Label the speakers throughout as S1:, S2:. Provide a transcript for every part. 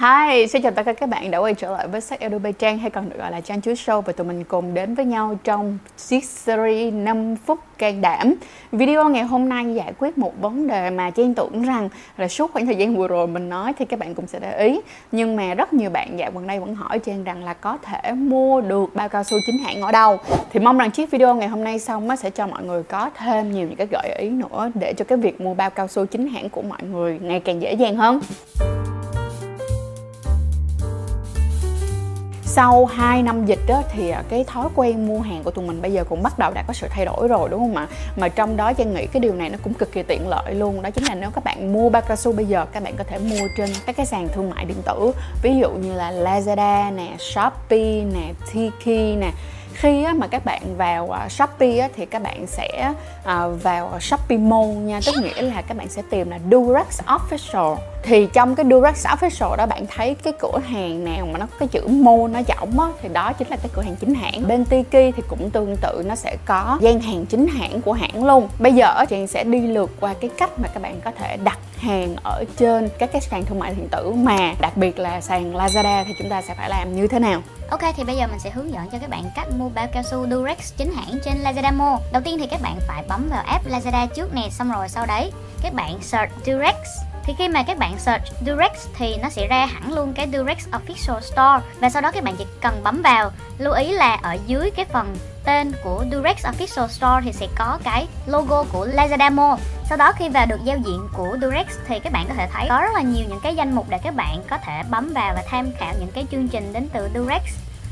S1: Hi, xin chào tất cả các bạn đã quay trở lại với sách Adobe Trang hay còn được gọi là Trang Chuối Show và tụi mình cùng đến với nhau trong chiếc series 5 phút can đảm. Video ngày hôm nay giải quyết một vấn đề mà Trang tưởng rằng là suốt khoảng thời gian vừa rồi mình nói thì các bạn cũng sẽ để ý nhưng mà rất nhiều bạn dạo gần đây vẫn hỏi Trang rằng là có thể mua được bao cao su chính hãng ở đâu thì mong rằng chiếc video ngày hôm nay xong sẽ cho mọi người có thêm nhiều những cái gợi ý nữa để cho cái việc mua bao cao su chính hãng của mọi người ngày càng dễ dàng hơn. Sau 2 năm dịch đó, thì à, cái thói quen mua hàng của tụi mình bây giờ cũng bắt đầu đã có sự thay đổi rồi đúng không ạ? Mà trong đó Trang nghĩ cái điều này nó cũng cực kỳ tiện lợi luôn. Đó chính là nếu các bạn mua bao cao su bây giờ các bạn có thể mua trên các cái sàn thương mại điện tử. Ví dụ như là Lazada nè Shopee nè Tiki nè khi mà các bạn vào à, Shopee thì các bạn sẽ à, vào Shopee Mall nha. Tức nghĩa là các bạn sẽ tìm là Durex Official. Thì trong cái Durex Official đó bạn thấy cái cửa hàng nào mà nó có cái chữ mall nó rỗng á, thì đó chính là cái cửa hàng chính hãng. Bên Tiki thì cũng tương tự, nó sẽ có gian hàng chính hãng của hãng luôn. Bây giờ chị sẽ đi lượt qua cái cách mà các bạn có thể đặt hàng ở trên các cái sàn thương mại điện tử mà, đặc biệt là sàn Lazada thì chúng ta sẽ phải làm như thế nào?
S2: Ok, thì bây giờ mình sẽ hướng dẫn cho các bạn cách mua bao cao su Durex chính hãng trên Lazada Mall. Đầu tiên thì các bạn phải bấm vào app Lazada trước nè, Xong rồi sau đấy các bạn search Durex thì khi mà các bạn search Durex thì nó sẽ ra hẳn luôn cái Durex Official Store. Và sau đó các bạn chỉ cần bấm vào, lưu ý là ở dưới cái phần tên của Durex Official Store thì sẽ có cái logo của Lazada Mall sau đó khi vào được giao diện của Durex thì các bạn có thể thấy có rất là nhiều những cái danh mục để các bạn có thể bấm vào và tham khảo những cái chương trình đến từ Durex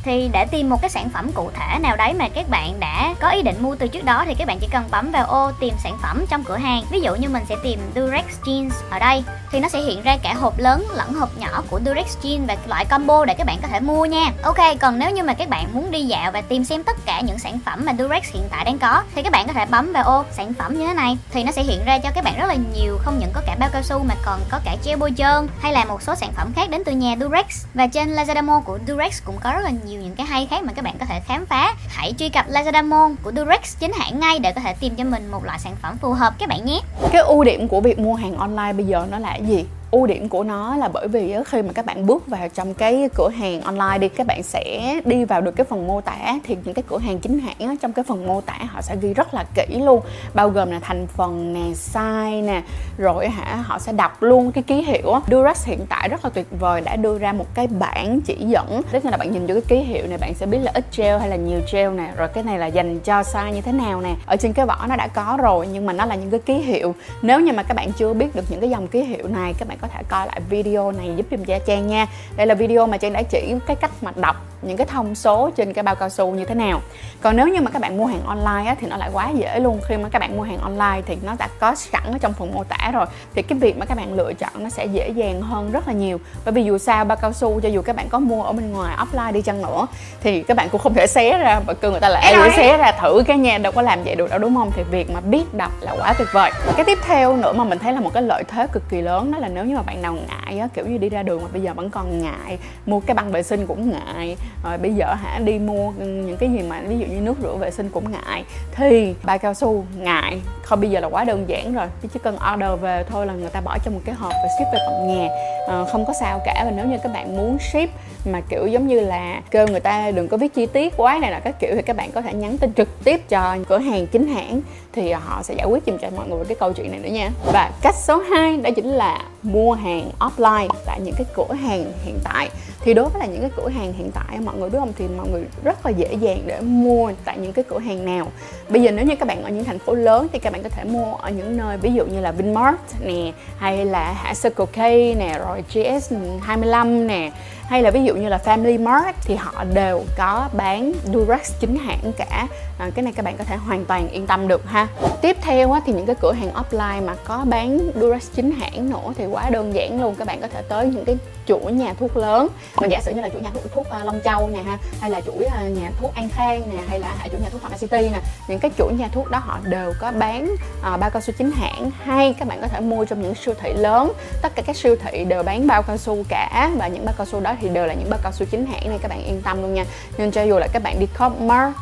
S2: thì để tìm một cái sản phẩm cụ thể nào đấy mà các bạn đã có ý định mua từ trước đó thì các bạn chỉ cần bấm vào ô tìm sản phẩm trong cửa hàng. Ví dụ như mình sẽ tìm Durex Jeans ở đây, thì nó sẽ hiện ra cả hộp lớn lẫn hộp nhỏ của Durex Jeans và loại combo để các bạn có thể mua nha. Ok, còn nếu như mà các bạn muốn đi dạo và tìm xem tất cả những sản phẩm mà Durex hiện tại đang có, thì các bạn có thể bấm vào ô sản phẩm như thế này. Thì nó sẽ hiện ra cho các bạn rất là nhiều, không những có cả bao cao su mà còn có cả gel bôi trơn, hay là một số sản phẩm khác đến từ nhà Durex. Và trên Lazada Mall của Durex cũng có rất là nhiều nhiều những cái hay khác mà các bạn có thể khám phá. Hãy truy cập Lazada Mall của Durex chính hãng ngay để có thể tìm cho mình một loại sản phẩm phù hợp các bạn nhé.
S1: Cái ưu điểm của việc mua hàng online bây giờ nó là gì? Ưu điểm của nó là bởi vì khi mà các bạn bước vào trong cái cửa hàng online đi, các bạn sẽ đi vào được cái phần mô tả, thì những cái cửa hàng chính hãng trong cái phần mô tả họ sẽ ghi rất là kỹ luôn. Bao gồm là thành phần nè, size nè, rồi hả, họ sẽ đọc luôn cái ký hiệu Durex hiện tại rất là tuyệt vời, đã đưa ra một cái bảng chỉ dẫn. Tức là bạn nhìn vô cái ký hiệu này, bạn sẽ biết là ít gel hay là nhiều gel nè, rồi cái này là dành cho size như thế nào nè. Ở trên cái vỏ nó đã có rồi, nhưng mà nó là những cái ký hiệu. Nếu như mà các bạn chưa biết được những cái dòng ký hiệu này, các bạn có có thể coi lại video này giúp giùm cho Trang nha. Đây là video mà Trang đã chỉ cái cách mà đọc những cái thông số trên cái bao cao su như thế nào. Còn nếu như mà các bạn mua hàng online á, thì nó lại quá dễ luôn. Khi mà các bạn mua hàng online thì nó đã có sẵn ở trong phần mô tả rồi thì cái việc mà các bạn lựa chọn nó sẽ dễ dàng hơn rất là nhiều. Bởi vì dù sao bao cao su cho dù các bạn có mua ở bên ngoài offline đi chăng nữa thì các bạn cũng không thể xé ra và kêu người ta là ai xé ra thử cái nha đâu có làm vậy được đâu đúng không? Thì việc mà biết đọc là quá tuyệt vời. Cái tiếp theo nữa mà mình thấy là một cái lợi thế cực kỳ lớn đó là nếu như mà bạn nào ngại á, kiểu như đi ra đường mà bây giờ vẫn còn ngại mua cái băng vệ sinh cũng ngại rồi bây giờ hả, đi mua những cái gì mà ví dụ như nước rửa vệ sinh cũng ngại, thì bao cao su ngại. Không, bây giờ là quá đơn giản rồi chỉ cần order về thôi là người ta bỏ trong một cái hộp và ship về tận nhà. Ờ, không có sao cả và nếu như các bạn muốn ship mà, kiểu, giống như là kêu người ta đừng có viết chi tiết quá này là các kiểu thì các bạn có thể nhắn tin trực tiếp cho cửa hàng chính hãng thì họ sẽ giải quyết giùm cho mọi người cái câu chuyện này nữa nha. Và cách số 2 đó chính là mua hàng offline tại những cái cửa hàng hiện tại. Thì đối với là những cái cửa hàng hiện tại, mọi người biết không? Thì mọi người rất là dễ dàng để mua tại những cái cửa hàng nào. Bây giờ nếu như các bạn ở những thành phố lớn thì các bạn có thể mua ở những nơi ví dụ như là Vinmart nè, hay là hạ Circle K nè, rồi GS 25 nè. Hay là ví dụ như là Family Mart thì họ đều có bán Durex chính hãng cả. À, cái này các bạn có thể hoàn toàn yên tâm được ha. Tiếp theo á, thì những cái cửa hàng offline mà có bán Durex chính hãng nữa thì quá đơn giản luôn. Các bạn có thể tới những cái chuỗi nhà thuốc lớn. Còn giả sử như là chuỗi nhà thuốc, thuốc uh, Long Châu nè ha hay là chuỗi uh, à, nhà thuốc An Khang nè hay là chuỗi nhà thuốc Hoàng City nè những cái chuỗi nhà thuốc đó họ đều có bán à, uh, bao cao su chính hãng. Hay các bạn có thể mua trong những siêu thị lớn. Tất cả các siêu thị đều bán bao cao su cả và những bao cao su đó thì đều là những bao cao su chính hãng nên các bạn yên tâm luôn nha. Nên cho dù là các bạn đi Copmart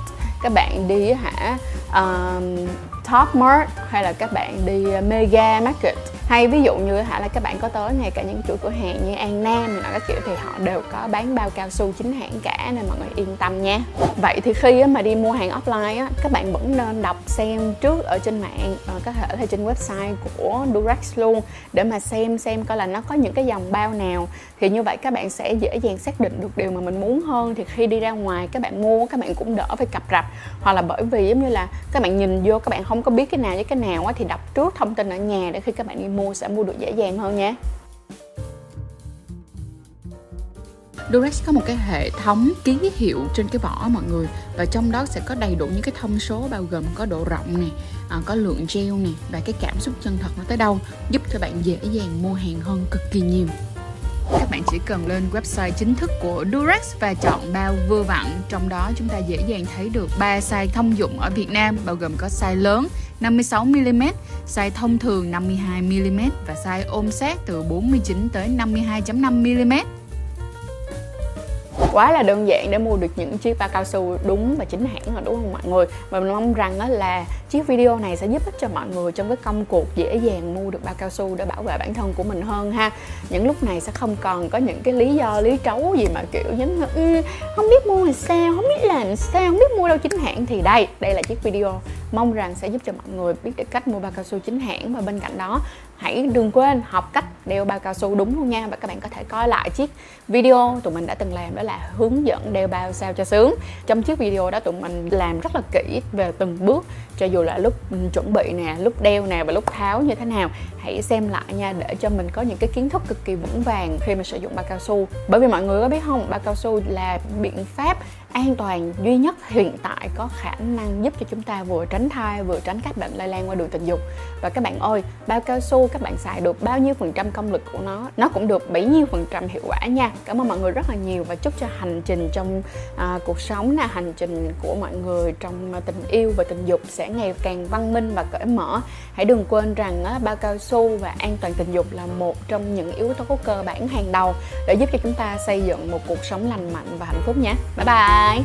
S1: các bạn đi hả um, Top Mart hay là các bạn đi ờ, Mega Market hay ví dụ như hả, là các bạn có tới ngay cả những chuỗi cửa hàng như An Nam này các kiểu thì họ đều có bán bao cao su chính hãng cả nên mọi người yên tâm nha. Vậy thì khi mà đi mua hàng offline á, các bạn vẫn nên đọc xem trước ở trên mạng ờ, có thể là trên website của Durex luôn để mà xem xem coi là nó có những cái dòng bao nào. Thì như vậy các bạn sẽ dễ dàng xác định được điều mà mình muốn hơn. Thì khi đi ra ngoài các bạn mua, các bạn cũng đỡ phải cập rập hoặc là bởi vì giống như là các bạn nhìn vô các bạn không có biết cái nào với cái nào á, thì đọc trước thông tin ở nhà để khi các bạn đi mua mua sẽ mua được dễ dàng hơn nhé.
S3: Durex có một cái hệ thống ký hiệu trên cái vỏ mọi người và trong đó sẽ có đầy đủ những cái thông số bao gồm có độ rộng này, à, có lượng gel này và cái cảm xúc chân thật nó tới đâu giúp cho bạn dễ dàng mua hàng hơn cực kỳ nhiều các bạn chỉ cần lên website chính thức của Durex và chọn bao vừa vặn trong đó chúng ta dễ dàng thấy được ba size thông dụng ở Việt Nam bao gồm có size lớn 56mm, size thông thường 52mm và size ôm sát từ 49 tới 52.5mm
S1: quá là đơn giản để mua được những chiếc bao cao su đúng và chính hãng rồi đúng không mọi người? Và mình mong rằng đó là chiếc video này sẽ giúp ích cho mọi người trong cái công cuộc dễ dàng mua được bao cao su để bảo vệ bản thân của mình hơn ha. Những lúc này sẽ không còn có những cái lý do lý trấu gì mà kiểu giống như ừ, không biết mua làm sao không biết làm sao không biết mua đâu chính hãng. Thì đây đây là chiếc video mong rằng sẽ giúp cho mọi người biết được cách mua bao cao su chính hãng và bên cạnh đó hãy đừng quên học cách đeo bao cao su đúng luôn nha? Và các bạn có thể coi lại chiếc video tụi mình đã từng làm, đó là hướng dẫn đeo bao sao cho sướng. Trong chiếc video đó tụi mình làm rất là kỹ về từng bước, cho dù là lúc chuẩn bị nè, lúc đeo nè và lúc tháo như thế nào. Hãy xem lại nha, để cho mình có những cái kiến thức cực kỳ vững vàng khi mà sử dụng bao cao su. Bởi vì mọi người có biết không, bao cao su là biện pháp an toàn duy nhất hiện tại có khả năng giúp cho chúng ta vừa tránh thai, vừa tránh các bệnh lây lan qua đường tình dục. Và các bạn ơi, bao cao su các bạn xài được bao nhiêu phần trăm công lực của nó. Nó cũng được bấy nhiêu phần trăm hiệu quả nha. Cảm ơn mọi người rất là nhiều và chúc cho hành trình trong à, cuộc sống là hành trình của mọi người trong tình yêu và tình dục sẽ ngày càng văn minh và cởi mở. Hãy đừng quên rằng á, bao cao su và an toàn tình dục là một trong những yếu tố cơ bản hàng đầu để giúp cho chúng ta xây dựng một cuộc sống lành mạnh và hạnh phúc nhé bye bye!